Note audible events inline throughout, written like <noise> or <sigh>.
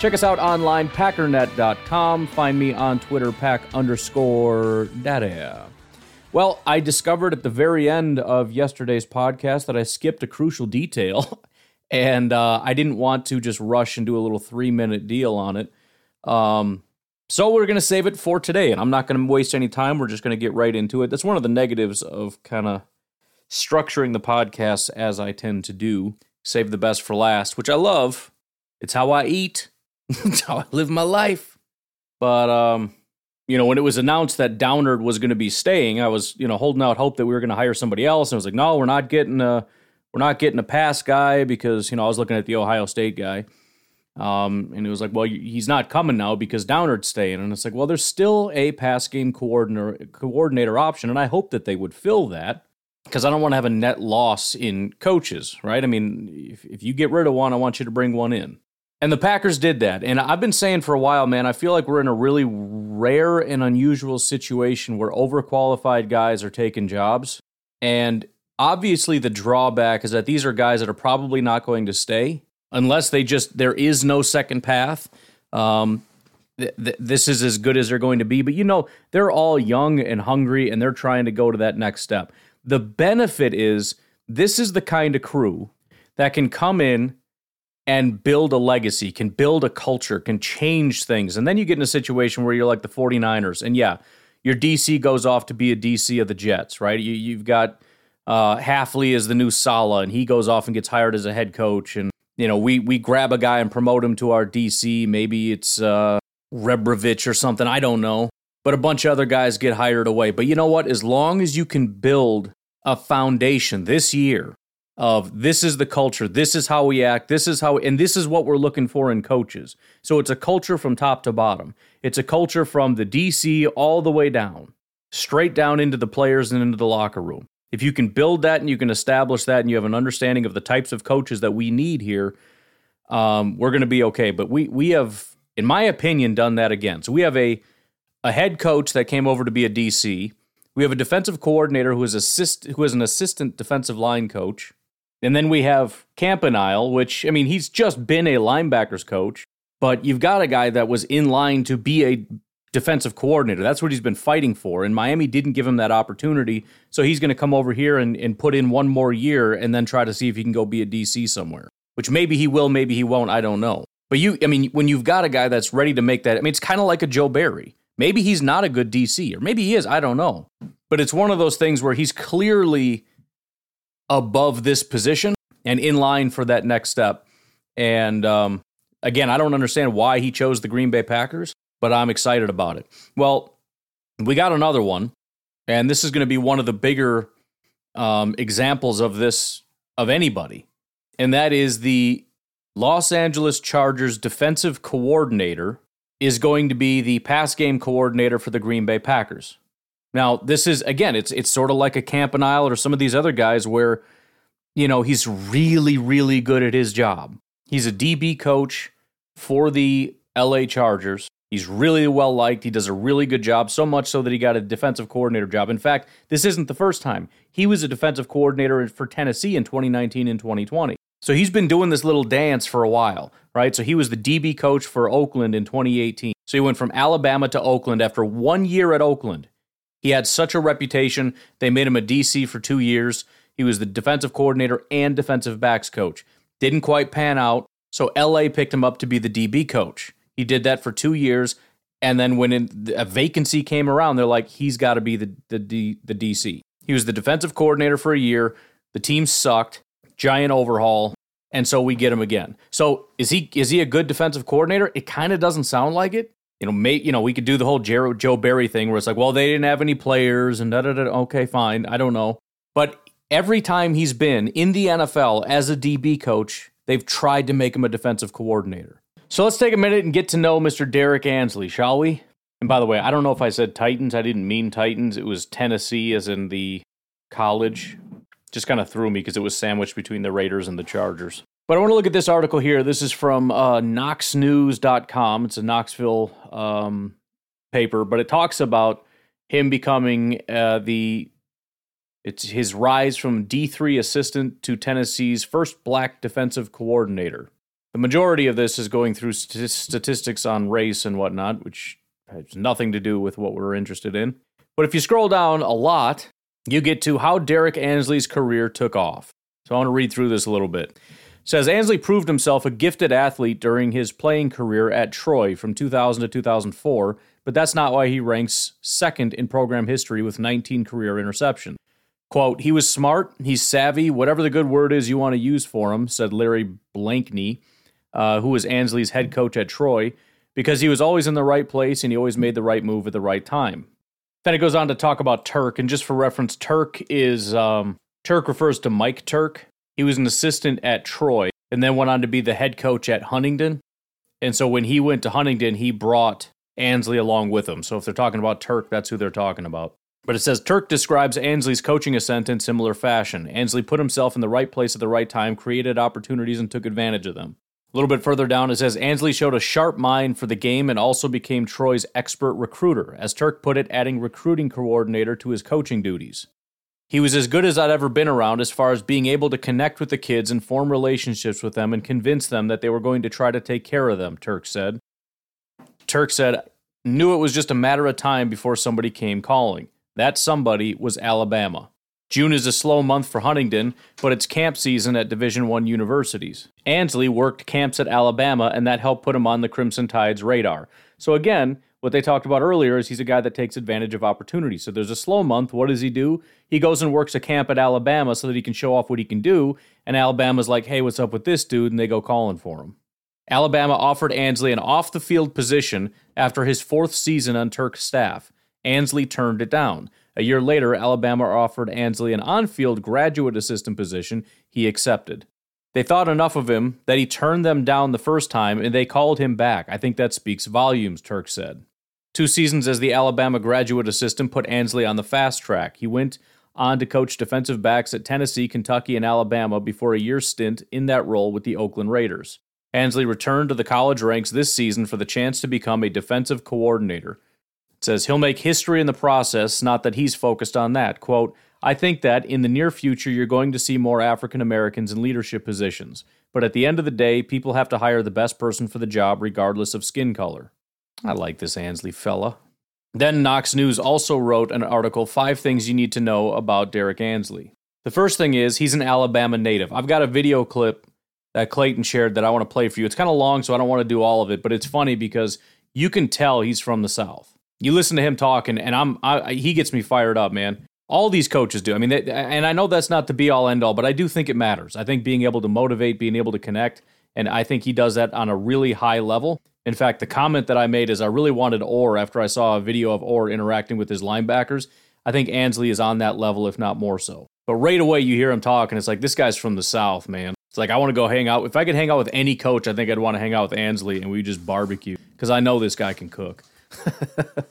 Check us out online, packernet.com. Find me on Twitter, pack underscore data. Well, I discovered at the very end of yesterday's podcast that I skipped a crucial detail, <laughs> and uh, I didn't want to just rush and do a little three minute deal on it. Um, so we're going to save it for today, and I'm not going to waste any time. We're just going to get right into it. That's one of the negatives of kind of structuring the podcast as I tend to do. Save the best for last, which I love. It's how I eat. It's <laughs> how I live my life. But um, you know, when it was announced that Downard was going to be staying, I was, you know, holding out hope that we were going to hire somebody else. And I was like, no, we're not getting a we're not getting a pass guy because, you know, I was looking at the Ohio State guy. Um, and it was like, well, he's not coming now because Downard's staying. And it's like, well, there's still a pass game coordinator coordinator option, and I hope that they would fill that because I don't want to have a net loss in coaches, right? I mean, if, if you get rid of one, I want you to bring one in. And the Packers did that. And I've been saying for a while, man, I feel like we're in a really rare and unusual situation where overqualified guys are taking jobs. And obviously, the drawback is that these are guys that are probably not going to stay unless they just there is no second path. Um, th- th- this is as good as they're going to be. But you know, they're all young and hungry, and they're trying to go to that next step. The benefit is this is the kind of crew that can come in and build a legacy, can build a culture, can change things. And then you get in a situation where you're like the 49ers. And yeah, your DC goes off to be a DC of the Jets, right? You, you've got uh, Hafley as the new Saleh, and he goes off and gets hired as a head coach. And you know, we we grab a guy and promote him to our DC. Maybe it's uh, Rebrovich or something. I don't know. But a bunch of other guys get hired away. But you know what? As long as you can build a foundation this year of this is the culture, this is how we act, this is how, and this is what we're looking for in coaches. So it's a culture from top to bottom. It's a culture from the DC all the way down, straight down into the players and into the locker room. If you can build that and you can establish that and you have an understanding of the types of coaches that we need here, um, we're going to be okay. But we we have, in my opinion, done that again. So we have a a head coach that came over to be a DC. We have a defensive coordinator who is assist who is an assistant defensive line coach. And then we have Campanile, which I mean, he's just been a linebackers coach, but you've got a guy that was in line to be a defensive coordinator. That's what he's been fighting for. And Miami didn't give him that opportunity. So he's going to come over here and, and put in one more year and then try to see if he can go be a DC somewhere, which maybe he will, maybe he won't. I don't know. But you, I mean, when you've got a guy that's ready to make that, I mean, it's kind of like a Joe Barry. Maybe he's not a good DC, or maybe he is. I don't know. But it's one of those things where he's clearly above this position and in line for that next step. And um, again, I don't understand why he chose the Green Bay Packers but I'm excited about it. Well, we got another one, and this is going to be one of the bigger um, examples of this of anybody, and that is the Los Angeles Chargers defensive coordinator is going to be the pass game coordinator for the Green Bay Packers. Now, this is again, it's it's sort of like a Campanile or some of these other guys where, you know, he's really, really good at his job. He's a DB coach for the LA Chargers. He's really well liked. He does a really good job, so much so that he got a defensive coordinator job. In fact, this isn't the first time. He was a defensive coordinator for Tennessee in 2019 and 2020. So he's been doing this little dance for a while, right? So he was the DB coach for Oakland in 2018. So he went from Alabama to Oakland after one year at Oakland. He had such a reputation, they made him a DC for two years. He was the defensive coordinator and defensive backs coach. Didn't quite pan out, so LA picked him up to be the DB coach. He did that for two years, and then when a vacancy came around, they're like, he's got to be the the the DC. He was the defensive coordinator for a year. The team sucked. Giant overhaul, and so we get him again. So is he is he a good defensive coordinator? It kind of doesn't sound like it. You know, may, you know, we could do the whole Joe, Joe Barry thing where it's like, well, they didn't have any players and da da da. Okay, fine. I don't know, but every time he's been in the NFL as a DB coach, they've tried to make him a defensive coordinator. So let's take a minute and get to know Mr. Derrick Ansley, shall we? And by the way, I don't know if I said Titans. I didn't mean Titans. It was Tennessee, as in the college. Just kind of threw me because it was sandwiched between the Raiders and the Chargers. But I want to look at this article here. This is from uh, KnoxNews.com. It's a Knoxville um, paper, but it talks about him becoming uh, the it's his rise from D3 assistant to Tennessee's first black defensive coordinator. The majority of this is going through st- statistics on race and whatnot, which has nothing to do with what we're interested in. But if you scroll down a lot, you get to how Derrick Ansley's career took off. So I want to read through this a little bit. Says Ansley proved himself a gifted athlete during his playing career at Troy from 2000 to 2004, but that's not why he ranks second in program history with 19 career interceptions. Quote, he was smart, he's savvy, whatever the good word is you want to use for him, said Larry Blakeney, uh, who was Ansley's head coach at Troy, because he was always in the right place and he always made the right move at the right time. Then it goes on to talk about Turk, and just for reference, Turk is um, Turk refers to Mike Turk. He was an assistant at Troy and then went on to be the head coach at Huntingdon. And so when he went to Huntingdon, he brought Ansley along with him. So if they're talking about Turk, that's who they're talking about. But it says Turk describes Ansley's coaching ascent in similar fashion. Ansley put himself in the right place at the right time, created opportunities, and took advantage of them. A little bit further down, it says Ansley showed a sharp mind for the game and also became Troy's expert recruiter, as Turk put it, adding recruiting coordinator to his coaching duties. He was as good as I'd ever been around as far as being able to connect with the kids and form relationships with them and convince them that they were going to try to take care of them, Turk said. Turk said, knew it was just a matter of time before somebody came calling. That somebody was Alabama. June is a slow month for Huntingdon, but it's camp season at Division 1 universities. Ansley worked camps at Alabama and that helped put him on the Crimson Tide's radar. So again, what they talked about earlier is he's a guy that takes advantage of opportunities. So there's a slow month. What does he do? He goes and works a camp at Alabama so that he can show off what he can do. And Alabama's like, hey, what's up with this dude? And they go calling for him. Alabama offered Ansley an off the field position after his fourth season on Turk's staff. Ansley turned it down. A year later, Alabama offered Ansley an on field graduate assistant position he accepted. They thought enough of him that he turned them down the first time and they called him back. I think that speaks volumes, Turk said. Two seasons as the Alabama graduate assistant put Ansley on the fast track. He went on to coach defensive backs at Tennessee, Kentucky, and Alabama before a year stint in that role with the Oakland Raiders. Ansley returned to the college ranks this season for the chance to become a defensive coordinator. It says he'll make history in the process, not that he's focused on that. Quote, I think that in the near future you're going to see more African Americans in leadership positions. But at the end of the day, people have to hire the best person for the job, regardless of skin color. I like this Ansley fella. Then Knox News also wrote an article, Five Things You Need to Know About Derrick Ansley. The first thing is he's an Alabama native. I've got a video clip that Clayton shared that I want to play for you. It's kind of long, so I don't want to do all of it, but it's funny because you can tell he's from the South. You listen to him talking, and I'm I, he gets me fired up, man. All these coaches do. I mean, they, and I know that's not the be all end all, but I do think it matters. I think being able to motivate, being able to connect, and I think he does that on a really high level. In fact, the comment that I made is I really wanted Orr after I saw a video of Orr interacting with his linebackers. I think Ansley is on that level, if not more so. But right away, you hear him talking. It's like this guy's from the South, man. It's like I want to go hang out. If I could hang out with any coach, I think I'd want to hang out with Ansley, and we just barbecue because I know this guy can cook. <laughs>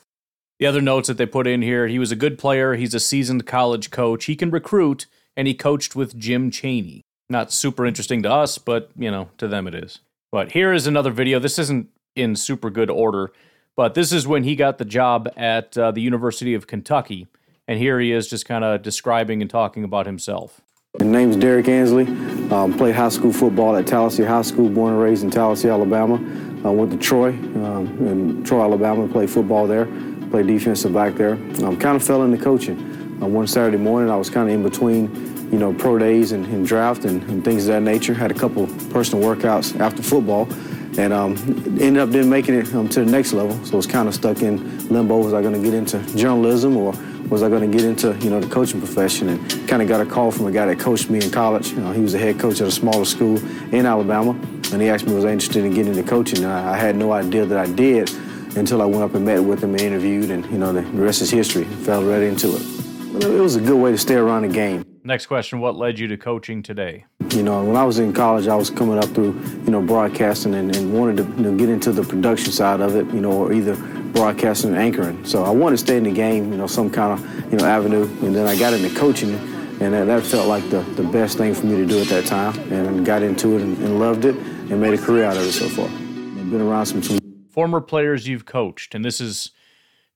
The other notes that they put in here he was a good player, he's a seasoned college coach, he can recruit, and he coached with Jim Chaney. Not super interesting to us, but, you know, to them it is. But here is another video. This isn't in super good order, but this is when he got the job at uh, the University of Kentucky. And here he is just kind of describing and talking about himself. My name's Derrick Ansley. Um, played high school football at Tallassee High School, born and raised in Tallassee, Alabama. I went to Troy, um, in Troy, Alabama, played football there played defensive back there. Um, kind of fell into coaching. Uh, one Saturday morning, I was kind of in between, you know, pro days and, and draft and, and, things of that nature. Had a couple personal workouts after football, and um, ended up then making it um, to the next level. So I was kind of stuck in limbo. Was I going to get into journalism or was I going to get into, you know, the coaching profession? And kind of got a call from a guy that coached me in college. You know, he was a head coach at a smaller school in Alabama, and he asked me was I interested in getting into coaching. And I, I had no idea that I did until I went up and met with him and interviewed, and you know the rest is history. Fell right into it. It was a good way to stay around the game. Next question: What led you to coaching today? You know, when I was in college, I was coming up through you know broadcasting and, and wanted to you know, get into the production side of it. You know, or either broadcasting and anchoring. So I wanted to stay in the game, you know, some kind of you know avenue. And then I got into coaching, and that, that felt like the, the best thing for me to do at that time. And got into it and, and loved it, and made a career out of it so far. I've been around some, some former players you've coached, and this is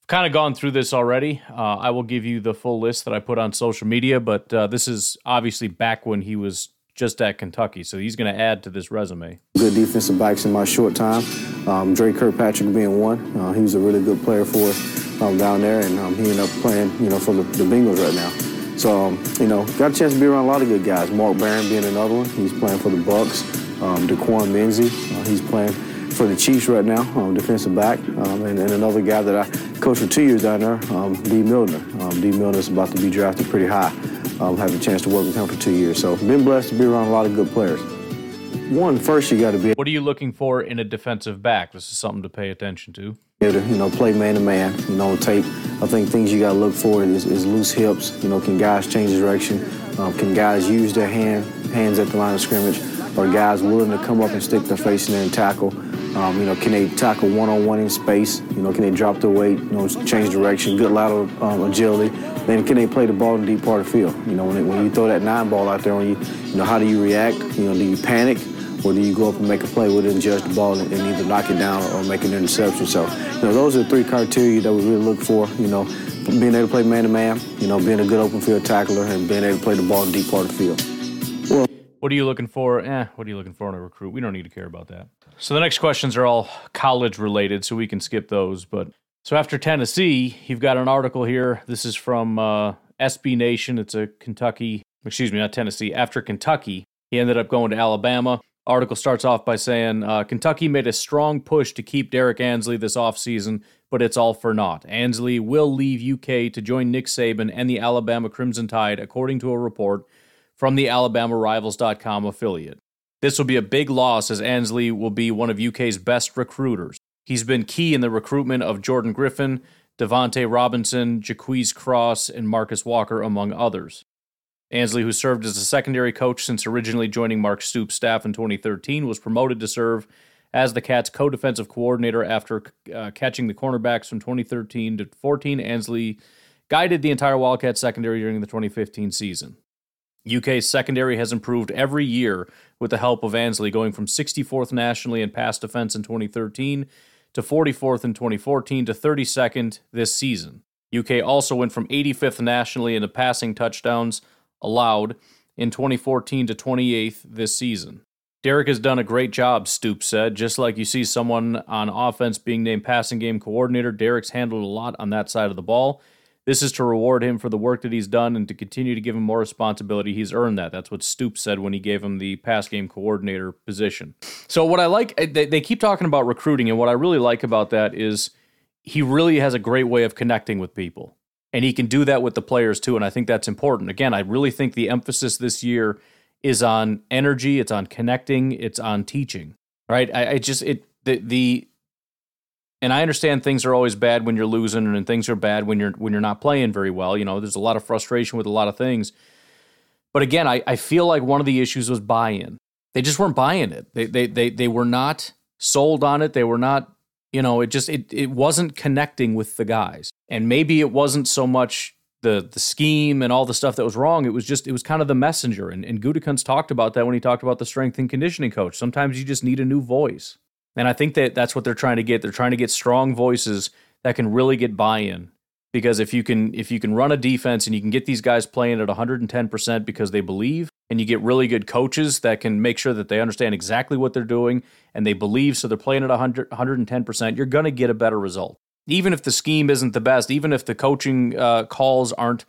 kind of gone through this already. Uh, I will give you the full list that I put on social media, but uh, this is obviously back when he was just at Kentucky, so he's going to add to this resume. Good defensive backs in my short time. Um, Dre Kirkpatrick being one. Uh, he was a really good player for us um, down there, and um, he ended up playing, you know, for the, the Bengals right now. So, um, you know, got a chance to be around a lot of good guys. Mark Barron being another one. He's playing for the Bucs. Um, DeQuan Menzie, uh, he's playing for the Chiefs right now, um, defensive back, um, and, and, another guy that I coached for two years down there, um, Dee Milner. Um, Dee Milner's about to be drafted pretty high. Um, have a chance to work with him for two years, so been blessed to be around a lot of good players. One, first you got to be. What are you looking for in a defensive back? This is something to pay attention to. To, you know, play man to man. You know, tape. I think things you got to look for is, is, loose hips. You know, can guys change direction? Um, can guys use their hand hands at the line of scrimmage? Are guys willing to come up and stick their face in there and tackle? Um, you know, can they tackle one-on-one in space? You know, can they drop their weight? You know, change direction, good lateral um, agility. Then can they play the ball in the deep part of the field? You know, when, it, when you throw that nine ball out there on you, you know, how do you react? You know, do you panic? Or do you go up and make a play with it and judge the ball and, and either knock it down or make an interception? So, you know, those are the three criteria that we really look for. You know, being able to play man-to-man, you know, being a good open field tackler, and being able to play the ball in the deep part of the field. Well, what are you looking for? Eh, what are you looking for in a recruit? We don't need to care about that. So the next questions are all college related, so we can skip those. But so after Tennessee, you've got an article here. This is from uh, SB Nation. It's a Kentucky, excuse me, not Tennessee. After Kentucky, he ended up going to Alabama. Article starts off by saying uh, Kentucky made a strong push to keep Derrick Ansley this offseason, but it's all for naught. Ansley will leave UK to join Nick Saban and the Alabama Crimson Tide, according to a report from the AlabamaRivals.com affiliate. This will be a big loss as Ansley will be one of UK's best recruiters. He's been key in the recruitment of Jordan Griffin, Devontae Robinson, Jaquez Cross, and Marcus Walker, among others. Ansley, who served as a secondary coach since originally joining Mark Stoops' staff in 2013, was promoted to serve as the Cats' co defensive coordinator after uh, catching the cornerbacks from 2013 to 14. Ansley guided the entire Wildcat secondary during the 2015 season. UK's secondary has improved every year with the help of Ansley, going from 64th nationally in pass defense in 2013 to 44th in 2014 to 32nd this season. UK also went from 85th nationally in the passing touchdowns allowed in 2014 to 28th this season. Derrick has done a great job, Stoops said. Just like you see someone on offense being named passing game coordinator, Derrick's handled a lot on that side of the ball. This is to reward him for the work that he's done and to continue to give him more responsibility. He's earned that. That's what Stoops said when he gave him the pass game coordinator position. So, what I like, eh, they, they keep talking about recruiting, and what I really like about that is he really has a great way of connecting with people. And he can do that with the players too. And I think that's important. Again, I really think the emphasis this year is on energy, it's on connecting, it's on teaching. Right? I, I just, it, the, the, and I understand things are always bad when you're losing, and things are bad when you're when you're not playing very well. You know, there's a lot of frustration with a lot of things. But again, I, I feel like one of the issues was buy-in. They just weren't buying it. They they they they were not sold on it. They were not, you know, it just it it wasn't connecting with the guys. And maybe it wasn't so much the the scheme and all the stuff that was wrong. It was just it was kind of the messenger. And and Gutekunst talked about that when he talked about the strength and conditioning coach. Sometimes you just need a new voice. And I think that that's what they're trying to get. They're trying to get strong voices that can really get buy-in. Because if you can if you can run a defense and you can get these guys playing at 110% because they believe and you get really good coaches that can make sure that they understand exactly what they're doing and they believe so they're playing at 100 110%, you're going to get a better result. Even if the scheme isn't the best, even if the coaching uh, calls aren't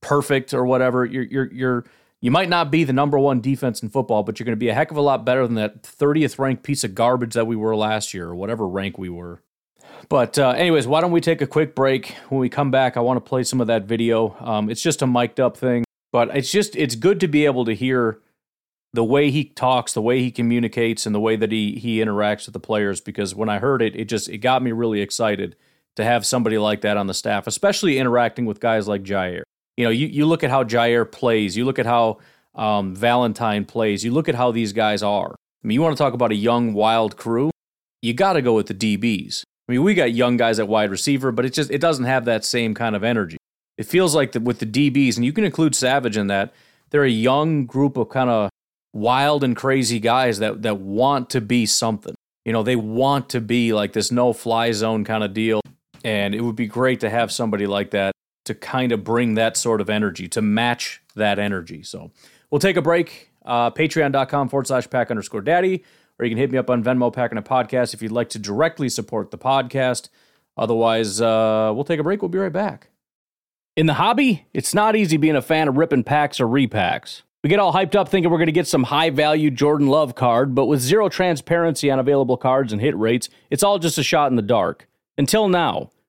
perfect or whatever, you're you're you're you might not be the number one defense in football, but you're going to be a heck of a lot better than that 30th ranked piece of garbage that we were last year, or whatever rank we were. But, uh, anyways, why don't we take a quick break? When we come back, I want to play some of that video. Um, it's just a mic'd up thing, but it's just, it's good to be able to hear the way he talks, the way he communicates, and the way that he, he interacts with the players. Because when I heard it, it just, it got me really excited to have somebody like that on the staff, especially interacting with guys like Jaire you know, you, you look at how Jaire plays, you look at how um, Valentine plays, you look at how these guys are. I mean, you want to talk about a young, wild crew? You got to go with the DBs. I mean, we got young guys at wide receiver, but it just it doesn't have that same kind of energy. It feels like the, with the DBs, and you can include Savage in that. They're a young group of kind of wild and crazy guys that that want to be something. You know, they want to be like this no fly zone kind of deal. And it would be great to have somebody like that to kind of bring that sort of energy, to match that energy. So we'll take a break. Uh, Patreon.com forward slash pack underscore daddy, or you can hit me up on Venmo, Packernet Podcast, if you'd like to directly support the podcast. Otherwise, uh, we'll take a break. We'll be right back. In the hobby, it's not easy being a fan of ripping packs or repacks. We get all hyped up thinking we're going to get some high value Jordan Love card, but with zero transparency on available cards and hit rates, it's all just a shot in the dark. Until now.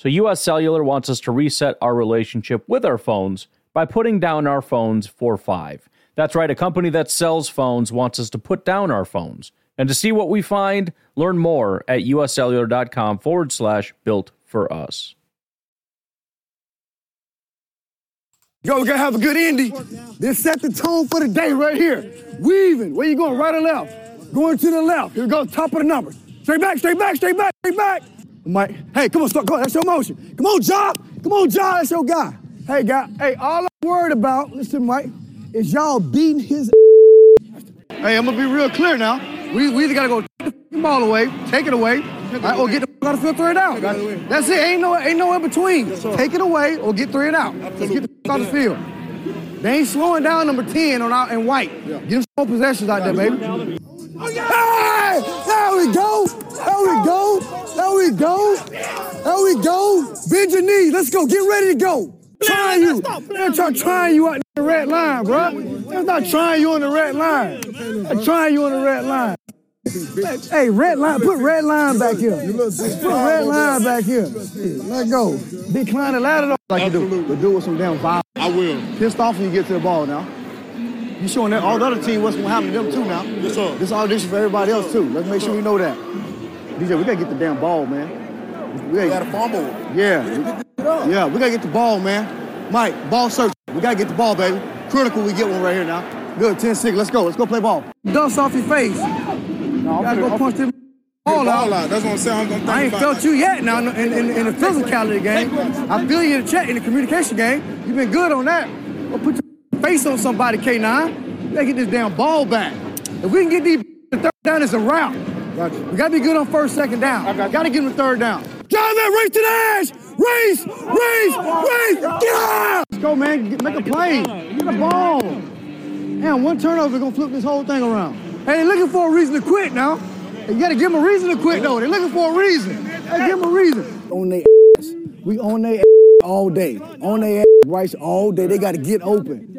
So, US Cellular wants us to reset our relationship with our phones by putting down our phones for five. That's right, a company that sells phones wants us to put down our phones. And to see what we find, learn more at uscellular.com forward slash built for us. Yo, we gotta have a good ending. Then set the tone for the day right here. Weaving. Where you going? Right or left? Going to the left. Here we go. Top of the numbers. Straight back, straight back, straight back, straight back. Mike, hey, come on, start, come on, that's your motion. Come on, Job. Come on, Job, that's your guy. Hey, guy, hey, all I'm worried about, listen, Mike, is y'all beating his Hey, I'm gonna be real clear now. We, we either gotta go take the ball away, take it away, right, or get the out of field, throw it out. That's it. Ain't no, ain't no in between. Take it away or get three it out. Let's get the out of the field. They ain't slowing down number 10 on out and white. Get them some more possessions out there, baby. oh Hey! There we go! There we go! We go! There we go! Bend your knee. Let's go. Get ready to go. Trying you. They're trying, trying you out in the red line, bro. They're not trying you on the red line. They're trying you on the red line. Hey, red line, put red line back here. Put red line back here. Let go. Decline the ladder like you do. But do it with some damn violence. I will. Pissed off when you get to the ball now. You showing that all the other team what's gonna happen to them too now. Yes, sir. This audition for everybody else too. Let's make sure we know that. DJ, we gotta get the damn ball, man. We We gotta, got a fumble. yeah. Yeah, we gotta get the ball, man. Mike, ball search. We gotta get the ball, baby. Critical we get one right here now. Good, 10-6. Let's go. Let's go play ball. Dust off your face. No, you gotta go punch them ball out. Out. That's what I'm saying. I'm I ain't felt you yet now in, in, in, in the physicality game. I feel you in the chat in the communication game. You've been good on that. Go put your face on somebody, K9. We gotta get this damn ball back. If we can get these the <laughs> third down, it's a route. Gotcha. We gotta be good on first, second down. I got to get them the third down. Drive that race to the edge! Race! Race! Race! Get out! Let's go, man. Get, make a play. Get a ball. Damn, one turnover gonna flip this whole thing around. Hey, they're looking for a reason to quit now. You gotta give them a reason to quit, though. They're looking for a reason. Hey, give them a reason. On their ass. We on their ass all day. On their ass Rice all day. They gotta get open.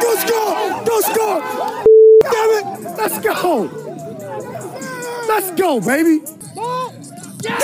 Go score! Go score! Damn it! Let's go! Let's go, baby! Yeah!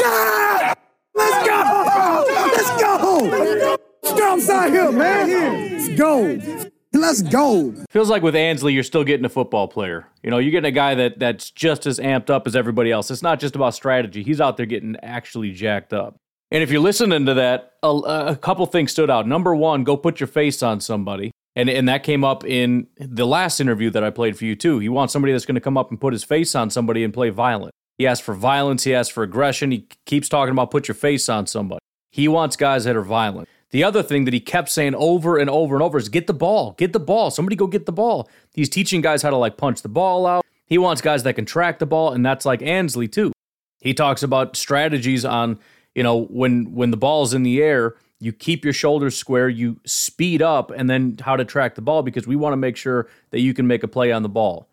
Yeah! Let's go! Let's go! Let's go outside here, man! Let's go! Let's go! Feels like with Ansley, you're still getting a football player. You know, you're getting a guy that that's just as amped up as everybody else. It's not just about strategy. He's out there getting actually jacked up. And if you're listening to that, a, a couple things stood out. Number one, go put your face on somebody. And, and that came up in the last interview that I played for you, too. He wants somebody that's going to come up and put his face on somebody and play violent. He asks for violence. He asks for aggression. He keeps talking about put your face on somebody. He wants guys that are violent. The other thing that he kept saying over and over and over is get the ball, get the ball. Somebody go get the ball. He's teaching guys how to like punch the ball out. He wants guys that can track the ball, and that's like Ansley too. He talks about strategies on, you know, when when the ball's in the air, you keep your shoulders square, you speed up, and then how to track the ball because we want to make sure that you can make a play on the ball.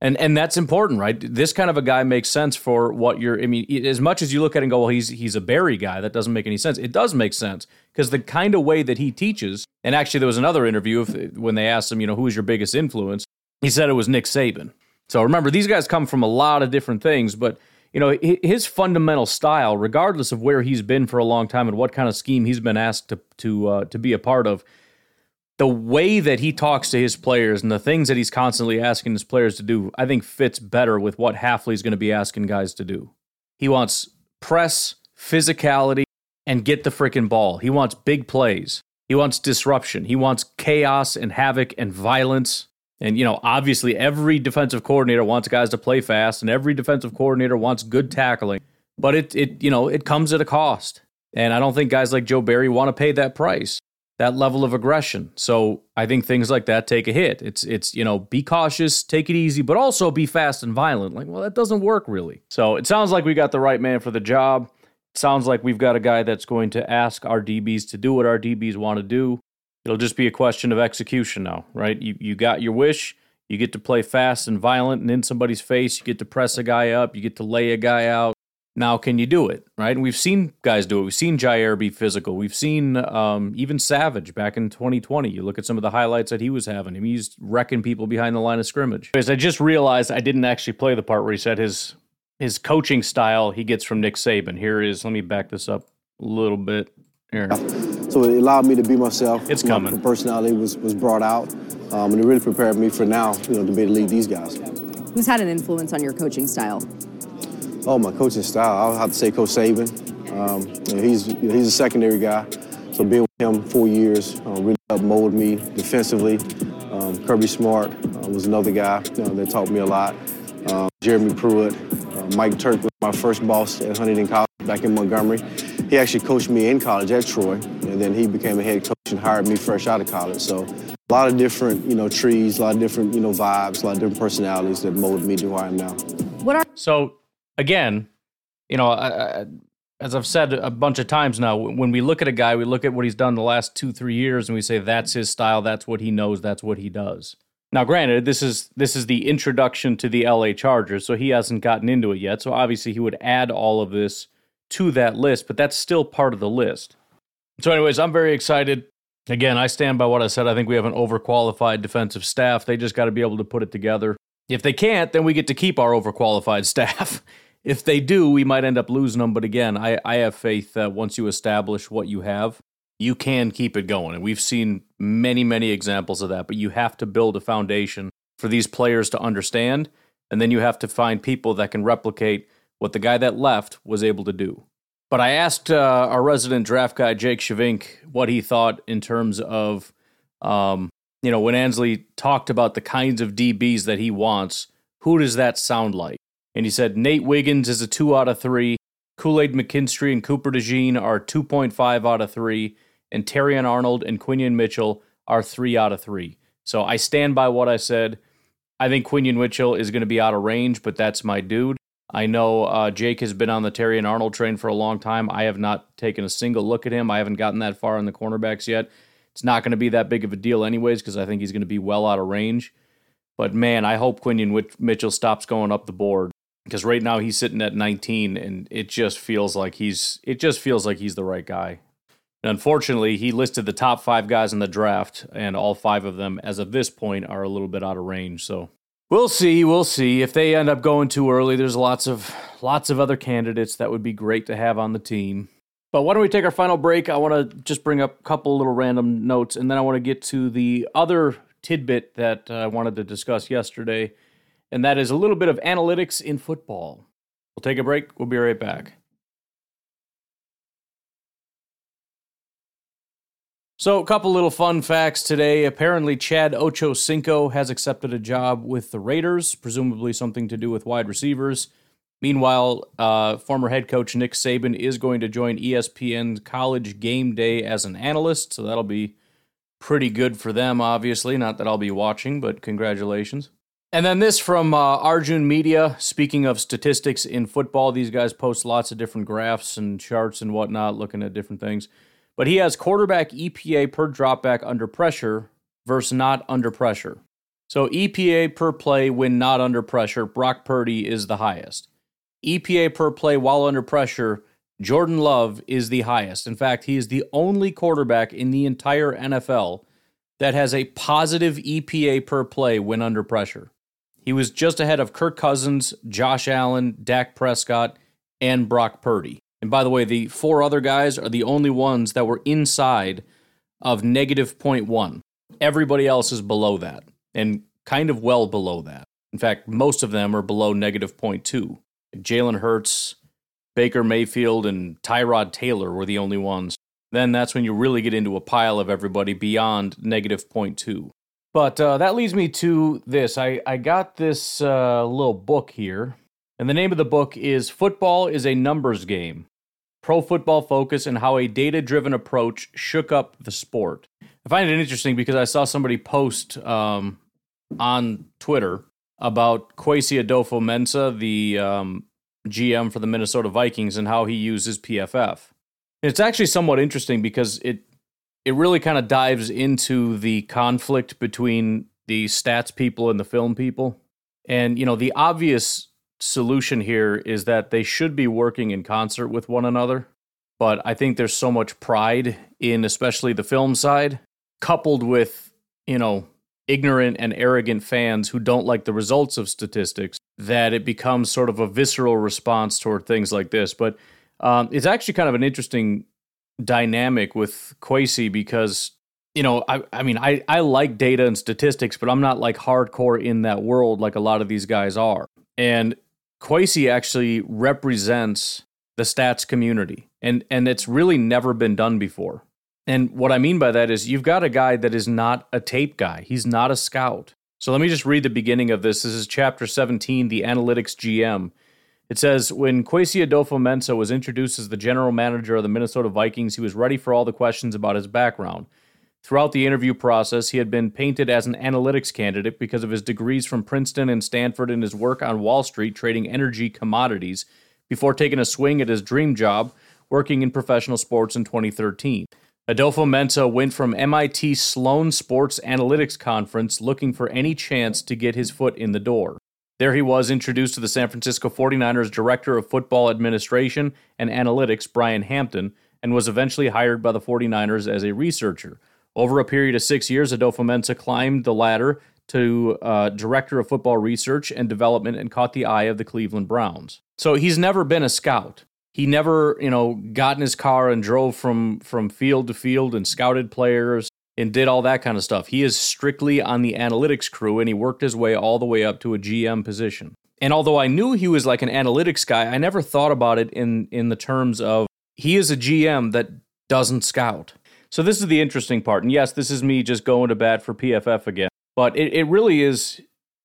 And and that's important, right? This kind of a guy makes sense for what you're. I mean, as much as you look at it and go, well, he's he's a Barry guy, that doesn't make any sense. It does make sense because the kind of way that he teaches. And actually, there was another interview when they asked him, you know, who is your biggest influence? He said it was Nick Saban. So remember, these guys come from a lot of different things, but you know, his fundamental style, regardless of where he's been for a long time and what kind of scheme he's been asked to to uh, to be a part of, the way that he talks to his players and the things that he's constantly asking his players to do, I think fits better with what Hafley's going to be asking guys to do. He wants press, physicality, and get the freaking ball. He wants big plays. He wants disruption. He wants chaos and havoc and violence. And, you know, obviously every defensive coordinator wants guys to play fast and every defensive coordinator wants good tackling. But it, it you know, it comes at a cost. And I don't think guys like Joe Barry want to pay that price that level of aggression. So I think things like that take a hit. It's it's you know be cautious, take it easy, but also be fast and violent. Like well, that doesn't work really. So it sounds like we got the right man for the job. Sounds like we've got a guy that's going to ask our DBs to do what our DBs want to do. It'll just be a question of execution now, right? You you got your wish. You get to play fast and violent and in somebody's face. You get to press a guy up. You get to lay a guy out. Now, can you do it? Right? And we've seen guys do it. We've seen Jaire be physical. We've seen um, even Savage back in 2020. You look at some of the highlights that he was having. I mean, he's wrecking people behind the line of scrimmage. Because I just realized I didn't actually play the part where he said his his coaching style he gets from Nick Saban. Here is let me back this up a little bit. Here. So it allowed me to be myself. It's coming. My personality was, was brought out, um, and it really prepared me for now, you know, to be able to lead these guys. Who's had an influence on your coaching style? Oh, my coaching style. I'll have to say Coach Saban. Um, you know, he's you know, he's a secondary guy, so being with him four years uh, really helped mold me defensively. Um, Kirby Smart uh, was another guy you know, that taught me a lot. Um, Jeremy Pruitt, uh, Mike Turk was my first boss at Huntingdon College back in Montgomery. He actually coached me in college at Troy, and then he became a head coach and hired me fresh out of college. So a lot of different, you know, trees, a lot of different, you know, vibes, a lot of different personalities that molded me to who I am now. What are so again, you know, I, I, as I've said a bunch of times now, when we look at a guy, we look at what he's done the last two, three years, and we say that's his style, that's what he knows, that's what he does. Now, granted, this is this is the introduction to the LA Chargers, so he hasn't gotten into it yet. So obviously, he would add all of this to that list, but that's still part of the list. So, anyways, I'm very excited. Again, I stand by what I said. I think we have an overqualified defensive staff. They just got to be able to put it together. If they can't, then we get to keep our overqualified <laughs> staff if they do, we might end up losing them. But again, I, I have faith that once you establish what you have, you can keep it going. And we've seen many, many examples of that. But you have to build a foundation for these players to understand. And then you have to find people that can replicate what the guy that left was able to do. But I asked uh, our resident draft guy, Jake Shavink, what he thought in terms of, um, you know, when Ansley talked about the kinds of DBs that he wants, who does that sound like? And he said Nate Wiggins is a two out of three. Kool Aid McKinstry and Cooper DeJean are 2.5 out of three. And Terrion Arnold and Quinyon Mitchell are three out of three. So I stand by what I said. I think Quinyon Mitchell is going to be out of range, but that's my dude. I know uh, Jake has been on the Terrion Arnold train for a long time. I have not taken a single look at him. I haven't gotten that far in the cornerbacks yet. It's not going to be that big of a deal, anyways, because I think he's going to be well out of range. But man, I hope Quinyon Mitchell stops going up the board because right now he's sitting at 19 and it just feels like he's it just feels like he's the right guy. Unfortunately, he listed the top 5 guys in the draft and all 5 of them as of this point are a little bit out of range. So, we'll see, we'll see if they end up going too early. There's lots of lots of other candidates that would be great to have on the team. But why don't we take our final break? I want to just bring up a couple little random notes and then I want to get to the other tidbit that uh, I wanted to discuss yesterday and that is a little bit of analytics in football. We'll take a break. We'll be right back. So, a couple little fun facts today. Apparently, Chad Ochocinco has accepted a job with the Raiders, presumably something to do with wide receivers. Meanwhile, uh, former head coach Nick Saban is going to join ESPN's College Game Day as an analyst, so that'll be pretty good for them, obviously. Not that I'll be watching, but congratulations. And then this from uh, Arjun Media. Speaking of statistics in football, these guys post lots of different graphs and charts and whatnot, looking at different things. But he has quarterback EPA per dropback under pressure versus not under pressure. So EPA per play when not under pressure, Brock Purdy is the highest. EPA per play while under pressure, Jordan Love is the highest. In fact, he is the only quarterback in the entire NFL that has a positive EPA per play when under pressure. He was just ahead of Kirk Cousins, Josh Allen, Dak Prescott, and Brock Purdy. And by the way, the four other guys are the only ones that were inside of negative 0.1. Everybody else is below that and kind of well below that. In fact, most of them are below negative 0.2. Jalen Hurts, Baker Mayfield, and Tyrod Taylor were the only ones. Then that's when you really get into a pile of everybody beyond negative 0.2. But uh, that leads me to this. I, I got this uh, little book here, and the name of the book is Football is a Numbers Game Pro Football Focus and How a Data Driven Approach Shook Up the Sport. I find it interesting because I saw somebody post um, on Twitter about Kwesi Adofo-Mensah, the um, GM for the Minnesota Vikings, and how he uses PFF. It's actually somewhat interesting because it it really kind of dives into the conflict between the stats people and the film people. And, you know, the obvious solution here is that they should be working in concert with one another. But I think there's so much pride in, especially the film side, coupled with, you know, ignorant and arrogant fans who don't like the results of statistics, that it becomes sort of a visceral response toward things like this. But um, it's actually kind of an interesting dynamic with Kwesi because you know I I mean I I like data and statistics, but I'm not like hardcore in that world like a lot of these guys are. And Kwesi actually represents the stats community, and and it's really never been done before. And what I mean by that is you've got a guy that is not a tape guy. He's not a scout. So let me just read the beginning of this. This is chapter 17, the analytics GM. It says when Kwesi Adofo-Mensah was introduced as the general manager of the Minnesota Vikings, he was ready for all the questions about his background. Throughout the interview process, he had been painted as an analytics candidate because of his degrees from Princeton and Stanford and his work on Wall Street trading energy commodities before taking a swing at his dream job working in professional sports in 2013. Adofo-Mensah went from MIT Sloan Sports Analytics Conference looking for any chance to get his foot in the door. There he was introduced to the San Francisco 49ers Director of Football Administration and Analytics, Brian Hampton, and was eventually hired by the 49ers as a researcher. Over a period of six years, Adofo-Mensah climbed the ladder to uh, Director of Football Research and Development and caught the eye of the Cleveland Browns. So he's never been a scout. He never, you know, got in his car and drove from from field to field and scouted players and did all that kind of stuff. He is strictly on the analytics crew and he worked his way all the way up to a GM position. And although I knew he was like an analytics guy, I never thought about it in in the terms of he is a GM that doesn't scout. So this is the interesting part. And yes, this is me just going to bat for PFF again. But it, it really is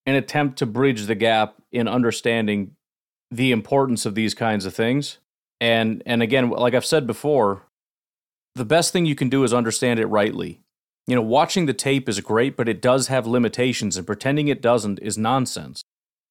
an attempt to bridge the gap in understanding the importance of these kinds of things. And and again, like I've said before, the best thing you can do is understand it rightly you know, watching the tape is great, but it does have limitations, and pretending it doesn't is nonsense.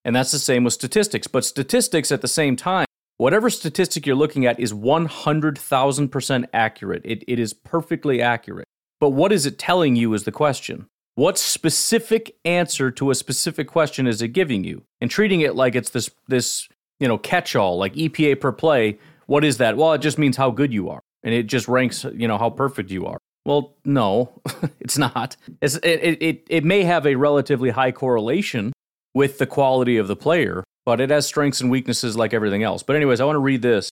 And that's the same with statistics. But statistics at the same time, whatever statistic you're looking at is 100,000% accurate. It, it is perfectly accurate. But what is it telling you is the question. What specific answer to a specific question is it giving you? And treating it like it's this, this you know, catch all, like EPA per play. What is that? Well, it just means how good you are. And it just ranks, you know, how perfect you are. Well, no, <laughs> it's not. It's, it, it, it may have a relatively high correlation with the quality of the player, but it has strengths and weaknesses like everything else. But, anyways, I want to read this.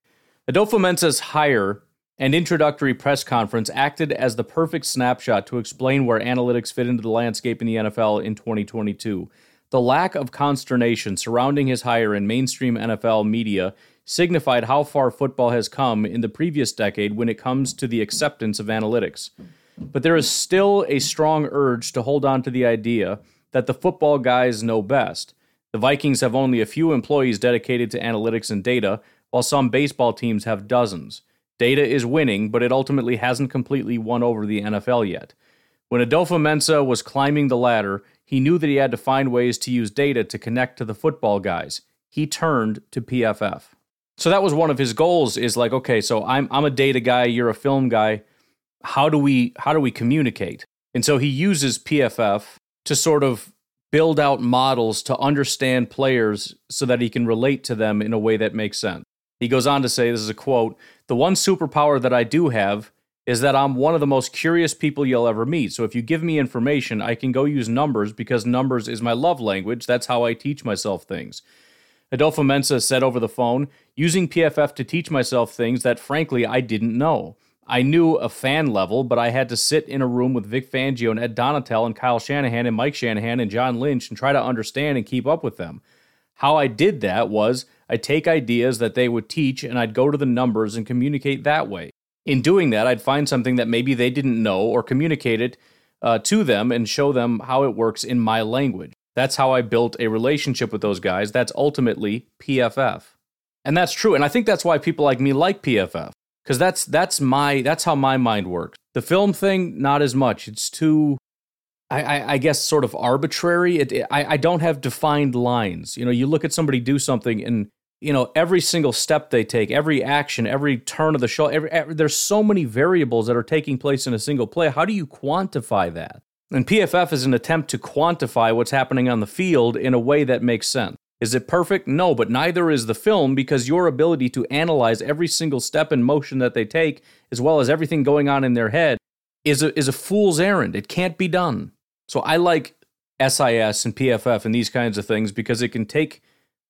Adofo-Mensah's hire and introductory press conference acted as the perfect snapshot to explain where analytics fit into the landscape in the NFL in 2022. The lack of consternation surrounding his hire in mainstream NFL media signified how far football has come in the previous decade when it comes to the acceptance of analytics. But there is still a strong urge to hold on to the idea that the football guys know best. The Vikings have only a few employees dedicated to analytics and data, while some baseball teams have dozens. Data is winning, but it ultimately hasn't completely won over the NFL yet. When Adofo-Mensah was climbing the ladder, he knew that he had to find ways to use data to connect to the football guys. He turned to PFF. So that was one of his goals is like, okay, so I'm I'm a data guy, you're a film guy. How do we how do we communicate? And so he uses PFF to sort of build out models to understand players so that he can relate to them in a way that makes sense. He goes on to say, this is a quote, the one superpower that I do have is that I'm one of the most curious people you'll ever meet. So if you give me information, I can go use numbers because numbers is my love language. That's how I teach myself things. Adofo-Mensah said over the phone, using PFF to teach myself things that frankly I didn't know. I knew a fan level, but I had to sit in a room with Vic Fangio and Ed Donatell and Kyle Shanahan and Mike Shanahan and John Lynch and try to understand and keep up with them. How I did that was I'd take ideas that they would teach and I'd go to the numbers and communicate that way. In doing that, I'd find something that maybe they didn't know or communicate it uh, to them and show them how it works in my language. That's how I built a relationship with those guys. That's ultimately PFF. And that's true. And I think that's why people like me like PFF. Because that's that's my that's how my mind works. The film thing, not as much. It's too I, I, I guess sort of arbitrary. It, it, I, I don't have defined lines. You know, you look at somebody do something and you know every single step they take every action every turn of the show every, every, there's so many variables that are taking place in a single play how do you quantify that and PFF is an attempt to quantify what's happening on the field in a way that makes sense. Is it perfect? No, but neither is the film because your ability to analyze every single step and motion that they take, as well as everything going on in their head, is a, is a fool's errand. It can't be done. So I like SIS and PFF and these kinds of things because it can take,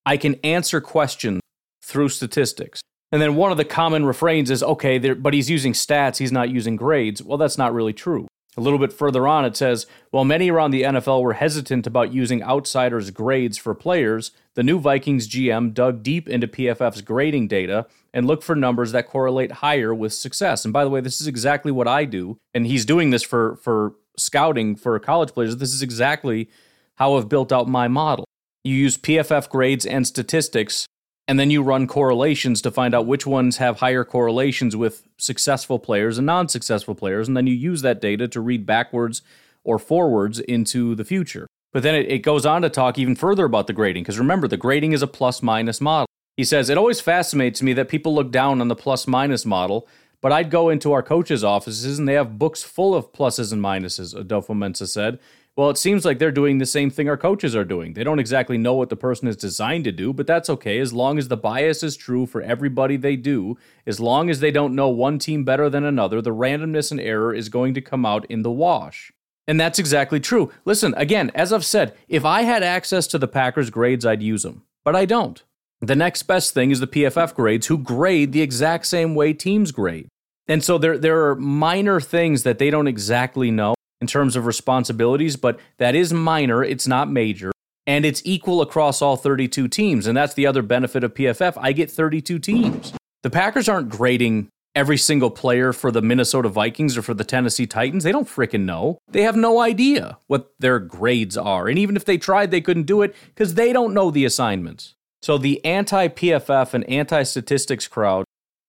I can answer questions through statistics. And then one of the common refrains is, okay, but he's using stats, he's not using grades. Well, that's not really true. A little bit further on, it says While many around the NFL were hesitant about using outsiders' grades for players, the new Vikings GM dug deep into PFF's grading data and looked for numbers that correlate higher with success. And by the way, this is exactly what I do. And he's doing this for, for scouting for college players. This is exactly how I've built out my model. You use PFF grades and statistics and then you run correlations to find out which ones have higher correlations with successful players and non successful players. And then you use that data to read backwards or forwards into the future. But then it, it goes on to talk even further about the grading, because remember, the grading is a plus minus model. He says, It always fascinates me that people look down on the plus minus model, but I'd go into our coaches' offices and they have books full of pluses and minuses, Adofo-Mensah said. Well, it seems like they're doing the same thing our coaches are doing. They don't exactly know what the person is designed to do, but that's okay as long as the bias is true for everybody they do. As long as they don't know one team better than another, the randomness and error is going to come out in the wash. And that's exactly true. Listen, again, as I've said, if I had access to the Packers' grades, I'd use them, but I don't. The next best thing is the PFF grades, who grade the exact same way teams grade. And so there, there are minor things that they don't exactly know in terms of responsibilities, but that is minor, it's not major, and it's equal across all 32 teams. And that's the other benefit of PFF. I get 32 teams. The Packers aren't grading every single player for the Minnesota Vikings or for the Tennessee Titans. They don't freaking know. They have no idea what their grades are. And even if they tried, they couldn't do it because they don't know the assignments. So the anti PFF and anti statistics crowd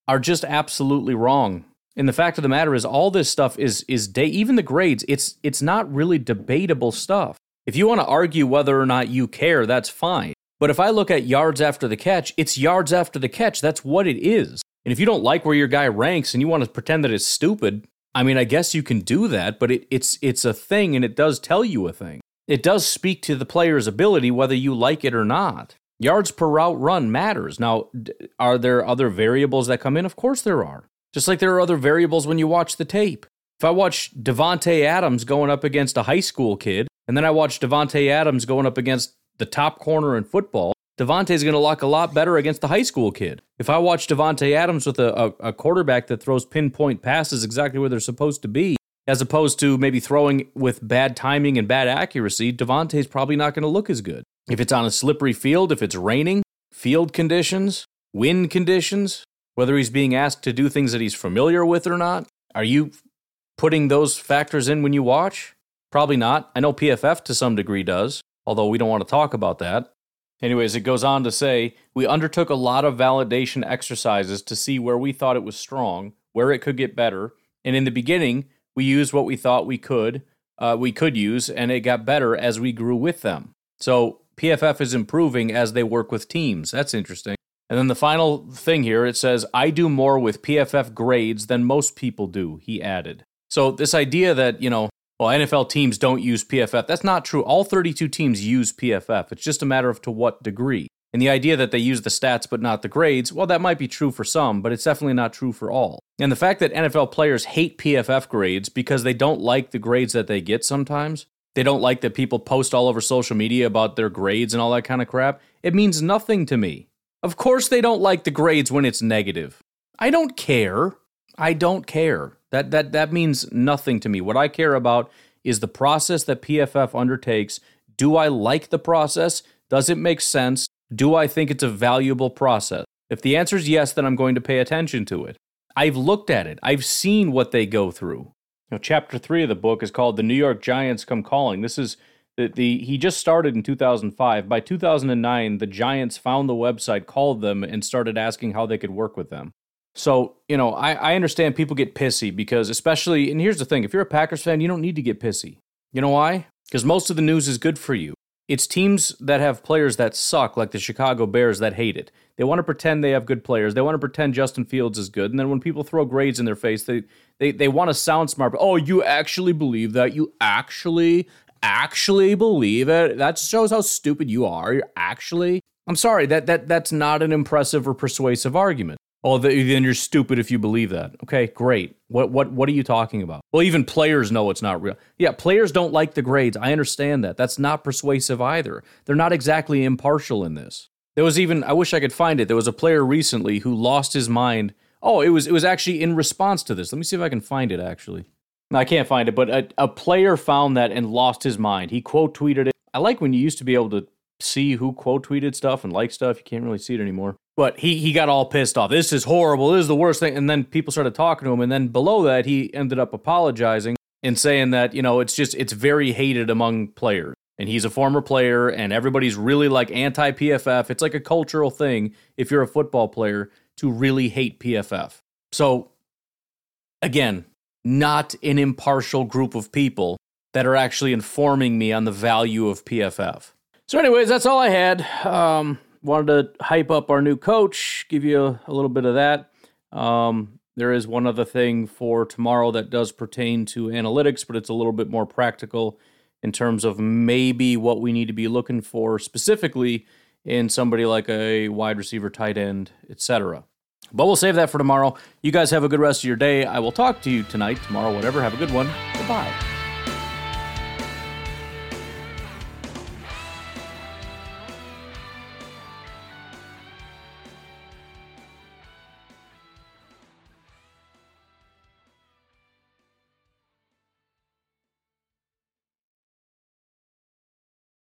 are just absolutely wrong and the fact of the matter is, all this stuff is is day. Even the grades, it's it's not really debatable stuff. If you want to argue whether or not you care, that's fine. But if I look at yards after the catch, it's yards after the catch. That's what it is. And if you don't like where your guy ranks and you want to pretend that it's stupid, I mean, I guess you can do that. But it, it's it's a thing, and it does tell you a thing. It does speak to the player's ability, whether you like it or not. Yards per route run matters. Now, are there other variables that come in? Of course there are. Just like there are other variables when you watch the tape. If I watch Davante Adams going up against a high school kid, and then I watch Davante Adams going up against the top corner in football, Davante's going to look a lot better against the high school kid. If I watch Davante Adams with a, a, a, quarterback that throws pinpoint passes exactly where they're supposed to be, as opposed to maybe throwing with bad timing and bad accuracy, Davante's probably not going to look as good. If it's on a slippery field, if it's raining, field conditions, wind conditions, whether he's being asked to do things that he's familiar with or not. Are you putting those factors in when you watch? Probably not. I know PFF to some degree does, although we don't want to talk about that. Anyways, it goes on to say we undertook a lot of validation exercises to see where we thought it was strong, where it could get better, and in the beginning, we used what we thought we could, uh, we could use, and it got better as we grew with them. So PFF is improving as they work with teams. That's interesting. And then the final thing here it says, I do more with PFF grades than most people do, he added. So this idea that, you know, well, NFL teams don't use PFF, that's not true. All 32 teams use PFF. It's just a matter of to what degree. And the idea that they use the stats but not the grades, well, that might be true for some, but it's definitely not true for all. And the fact that NFL players hate PFF grades because they don't like the grades that they get sometimes, they don't like that people post all over social media about their grades and all that kind of crap, it means nothing to me. Of course, they don't like the grades when it's negative. I don't care. I don't care. That, that, that means nothing to me. What I care about is the process that PFF undertakes. Do I like the process? Does it make sense? Do I think it's a valuable process? If the answer is yes, then I'm going to pay attention to it. I've looked at it. I've seen what they go through. Know, chapter three of the book is called "The New York Giants Come Calling." This is the, the he just started in 2005. By 2009, the Giants found the website, called them, and started asking how they could work with them. So you know, I, I understand people get pissy because, especially, and here's the thing: if you're a Packers fan, you don't need to get pissy. You know why? Because most of the news is good for you. It's teams that have players that suck, like the Chicago Bears, that hate it. They want to pretend they have good players. They want to pretend Justin Fields is good. And then when people throw grades in their face, they they, they want to sound smart. But, oh, you actually believe that? You actually, actually believe it? That shows how stupid you are. You're actually. I'm sorry, that, that that's not an impressive or persuasive argument. Oh, then you're stupid if you believe that. Okay, great. What what what are you talking about? Well, even players know it's not real. Yeah, players don't like the grades. I understand that. That's not persuasive either. They're not exactly impartial in this. There was even I wish I could find it. There was a player recently who lost his mind. Oh, it was it was actually in response to this. Let me see if I can find it actually. I can't find it, but a, a player found that and lost his mind. He quote tweeted it. I like when you used to be able to see who quote tweeted stuff and like stuff. You can't really see it anymore. But he he got all pissed off. This is horrible. This is the worst thing. And then people started talking to him. And then below that, he ended up apologizing and saying that you know it's just it's very hated among players. And he's a former player, and everybody's really like anti PFF. It's like a cultural thing if you're a football player to really hate PFF. So again, not an impartial group of people that are actually informing me on the value of PFF. So, anyways, that's all I had. Um, wanted to hype up our new coach, give you a, a little bit of that. Um, there is one other thing for tomorrow that does pertain to analytics, but it's a little bit more practical in terms of maybe what we need to be looking for specifically in somebody like a wide receiver, tight end, etc. But we'll save that for tomorrow. You guys have a good rest of your day. I will talk to you tonight, tomorrow, whatever. Have a good one. Goodbye.